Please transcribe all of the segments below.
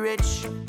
rich.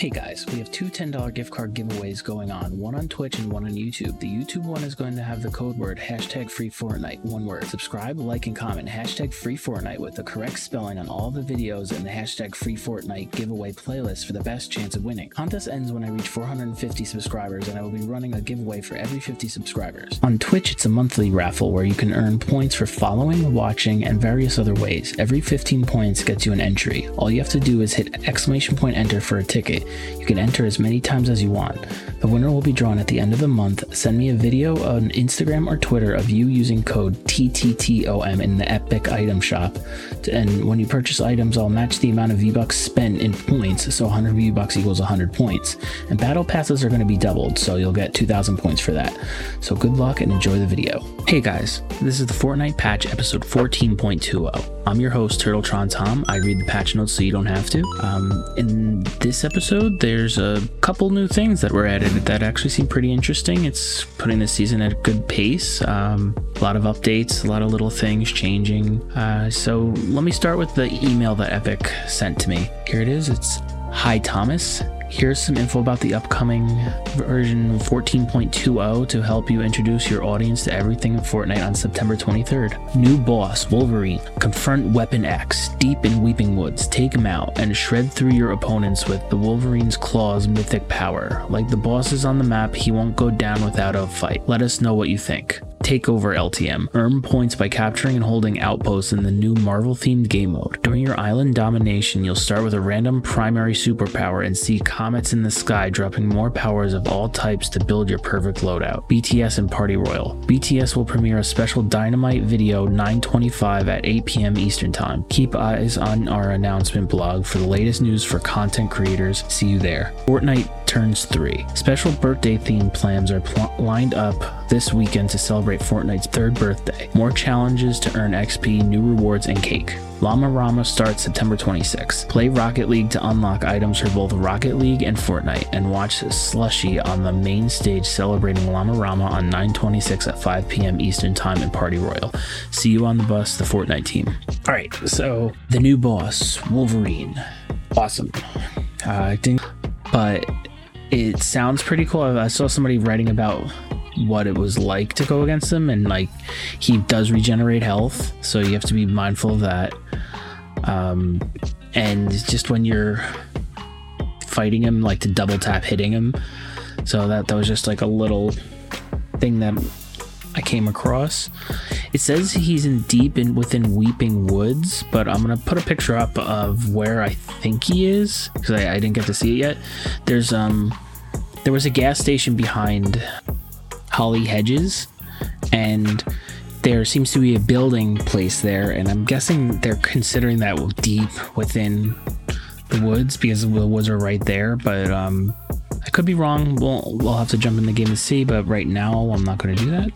Hey guys, we have two $10 gift card giveaways going on, one on Twitch and one on YouTube. The YouTube one is going to have the code word hashtag free Fortnite, one word. Subscribe, like, and comment hashtag free Fortnite with the correct spelling on all the videos and the hashtag free Fortnite giveaway playlist for the best chance of winning. Contest ends when I reach 450 subscribers and I will be running a giveaway for every 50 subscribers. On Twitch, it's a monthly raffle where you can earn points for following, watching, and various other ways. Every 15 points gets you an entry. All you have to do is hit exclamation point enter for a ticket. You can enter as many times as you want. The winner will be drawn at the end of the month. Send me a video on Instagram or Twitter of you using code TTTOM in the Epic item shop. And when you purchase items, I'll match the amount of V-Bucks spent in points. So 100 V-Bucks equals 100 points. And battle passes are going to be doubled, so you'll get 2,000 points for that. So good luck and enjoy the video. Hey guys, this is the Fortnite patch episode 14.20. I'm your host, Turtletron Tom. I read the patch notes so you don't have to. Um, in this episode, there's a couple new things that were added that actually seem pretty interesting. It's putting the season at a good pace. Um, a lot of updates, a lot of little things changing. Uh, so let me start with the email that Epic sent to me. Here it is. It's Hi Thomas. Here's some info about the upcoming version 14.20 to help you introduce your audience to everything in Fortnite on September 23rd. New boss, Wolverine. Confront Weapon X, deep in Weeping Woods. Take him out and shred through your opponents with the Wolverine's Claw's mythic power. Like the bosses on the map, he won't go down without a fight. Let us know what you think. Takeover LTM. Earn points by capturing and holding outposts in the new Marvel themed game mode. During your island domination, you'll start with a random primary superpower and see comets in the sky dropping more powers of all types to build your perfect loadout. BTS and Party Royale. BTS will premiere a special Dynamite video 925 at 8 p.m. Eastern Time. Keep eyes on our announcement blog for the latest news for content creators. See you there. Fortnite turns 3. Special birthday themed plans are pl- lined up this weekend to celebrate Fortnite's third birthday. More challenges to earn XP, new rewards, and cake. Llama Rama starts September 26. Play Rocket League to unlock items for both Rocket League and Fortnite, and watch Slushii on the main stage celebrating Llama Rama on 926 at 5 p.m. Eastern Time in Party Royale. See you on the bus, the Fortnite team. All right, so the new boss, Wolverine. Awesome. Uh, I think, but it sounds pretty cool. I saw somebody writing about what it was like to go against him, and like he does regenerate health, so you have to be mindful of that. Um, and just when you're fighting him, like to double tap hitting him. So that that was just like a little thing that I came across. It says he's in deep in within Weeping Woods, but I'm gonna put a picture up of where I think he is because I, I didn't get to see it yet. There's um there was a gas station behind Holly Hedges, and there seems to be a building place there, and I'm guessing they're considering that deep within the woods because the woods are right there. But um, I could be wrong. We'll we'll have to jump in the game to see. But right now, I'm not going to do that.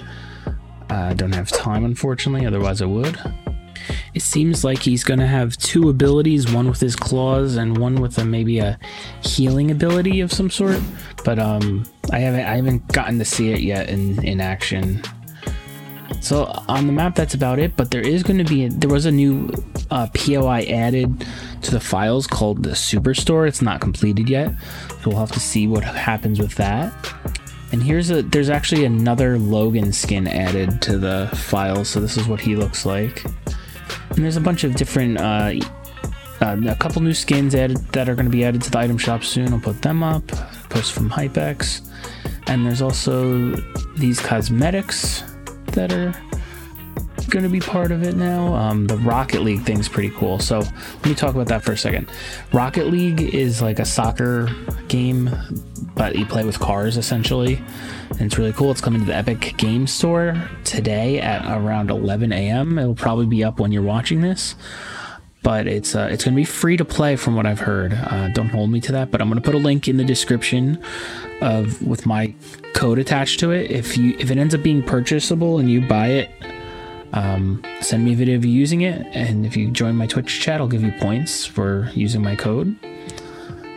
I uh, don't have time, unfortunately. Otherwise, I would. It seems like he's going to have two abilities, one with his claws and one with a maybe a healing ability of some sort. But um, I haven't I haven't gotten to see it yet in in action. So on the map, that's about it. But there is going to be there was a new uh, POI added to the files called the Superstore. It's not completed yet, so we'll have to see what happens with that. And here's a there's actually another Logan skin added to the file, so this is what he looks like. And there's a bunch of different, uh, uh, a couple new skins added that are going to be added to the item shop soon. I'll put them up. Post from Hypex. And there's also these cosmetics that are going to be part of it now. Um, the Rocket League thing's pretty cool. So let me talk about that for a second. Rocket League is like a soccer game, but you play with cars essentially. And it's really cool. It's coming to the Epic Game Store today at around 11 a.m. It'll probably be up when you're watching this. But it's uh, it's going to be free to play from what I've heard. Uh, don't hold me to that, but I'm going to put a link in the description of with my code attached to it. If you if it ends up being purchasable and you buy it, um, send me a video of you using it, and if you join my Twitch chat, I'll give you points for using my code.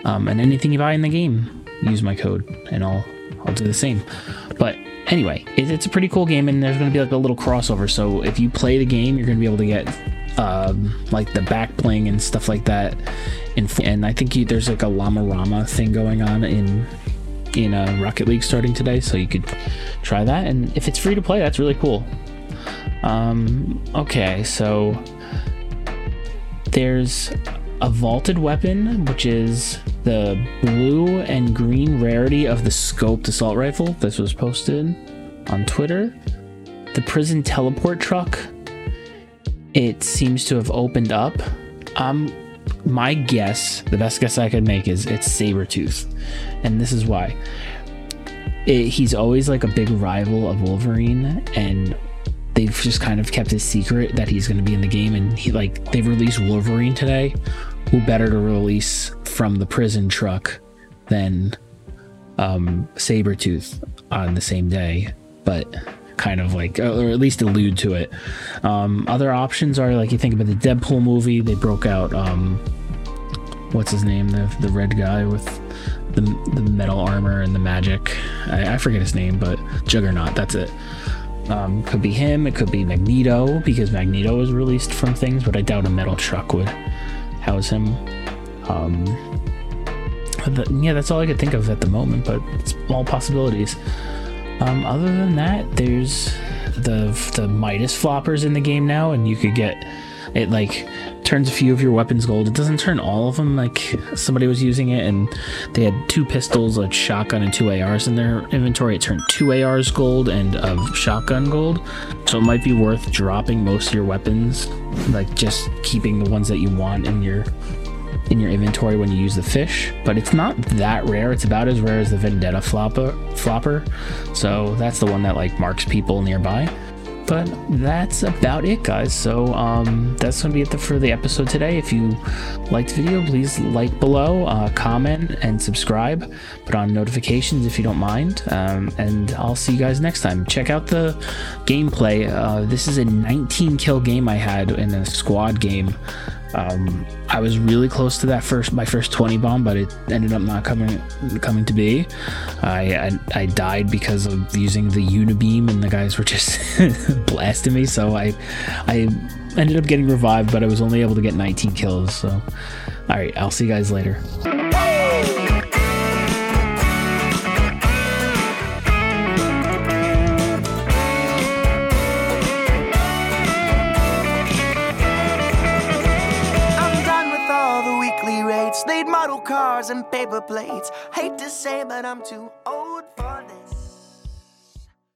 Um, and anything you buy in the game, use my code, and I'll I'll do the same. But anyway, it, it's a pretty cool game, and there's going to be like a little crossover. So if you play the game, you're going to be able to get um, like the back bling and stuff like that. And, and I think you, there's like a Llama Rama thing going on in in uh, Rocket League starting today, so you could try that. And if it's free to play, that's really cool. Um, okay, so there's a vaulted weapon, which is the blue and green rarity of the scoped assault rifle. This was posted on Twitter. The prison teleport truck. It seems to have opened up. Um, my guess, the best guess I could make is it's Sabretooth. And this is why. It, he's always like a big rival of Wolverine, and they've just kind of kept it secret that he's going to be in the game. And he like they've released Wolverine today. Who better to release from the prison truck than um, Sabretooth on the same day? But kind of like, or at least allude to it. Um, other options are like you think about the Deadpool movie. They broke out. Um, what's his name? The the red guy with the the metal armor and the magic. I, I forget his name, but Juggernaut. That's it. Um, could be him. It could be Magneto because Magneto was released from things, but I doubt a metal truck would house him. Um, the, yeah, that's all I could think of at the moment, but it's all possibilities. Um, other than that, there's the the Midas floppers in the game now, and you could get it like turns a few of your weapons gold. It doesn't turn all of them. Like somebody was using it, and they had two pistols, a shotgun, and two ARs in their inventory. It turned two ARs gold and a shotgun gold. So it might be worth dropping most of your weapons, like just keeping the ones that you want in your in your inventory when you use the fish, but it's not that rare. It's about as rare as the Vendetta flopper, flopper. So that's the one that like marks people nearby. But that's about it, guys. So um, that's to be it for the episode today. If you liked the video, please like below, uh, comment, and subscribe. Put on notifications if you don't mind. Um, and I'll see you guys next time. Check out the gameplay. Uh, this is a 19 kill game I had in a squad game. Um, I was really close to that first my first 20 bomb, but it ended up not coming coming to be. I I, I died because of using the unibeam, and the guys were just blasting me. So I I ended up getting revived, but I was only able to get 19 kills. So all right, I'll see you guys later. Cars and paper plates. Hate to say, but I'm too old for.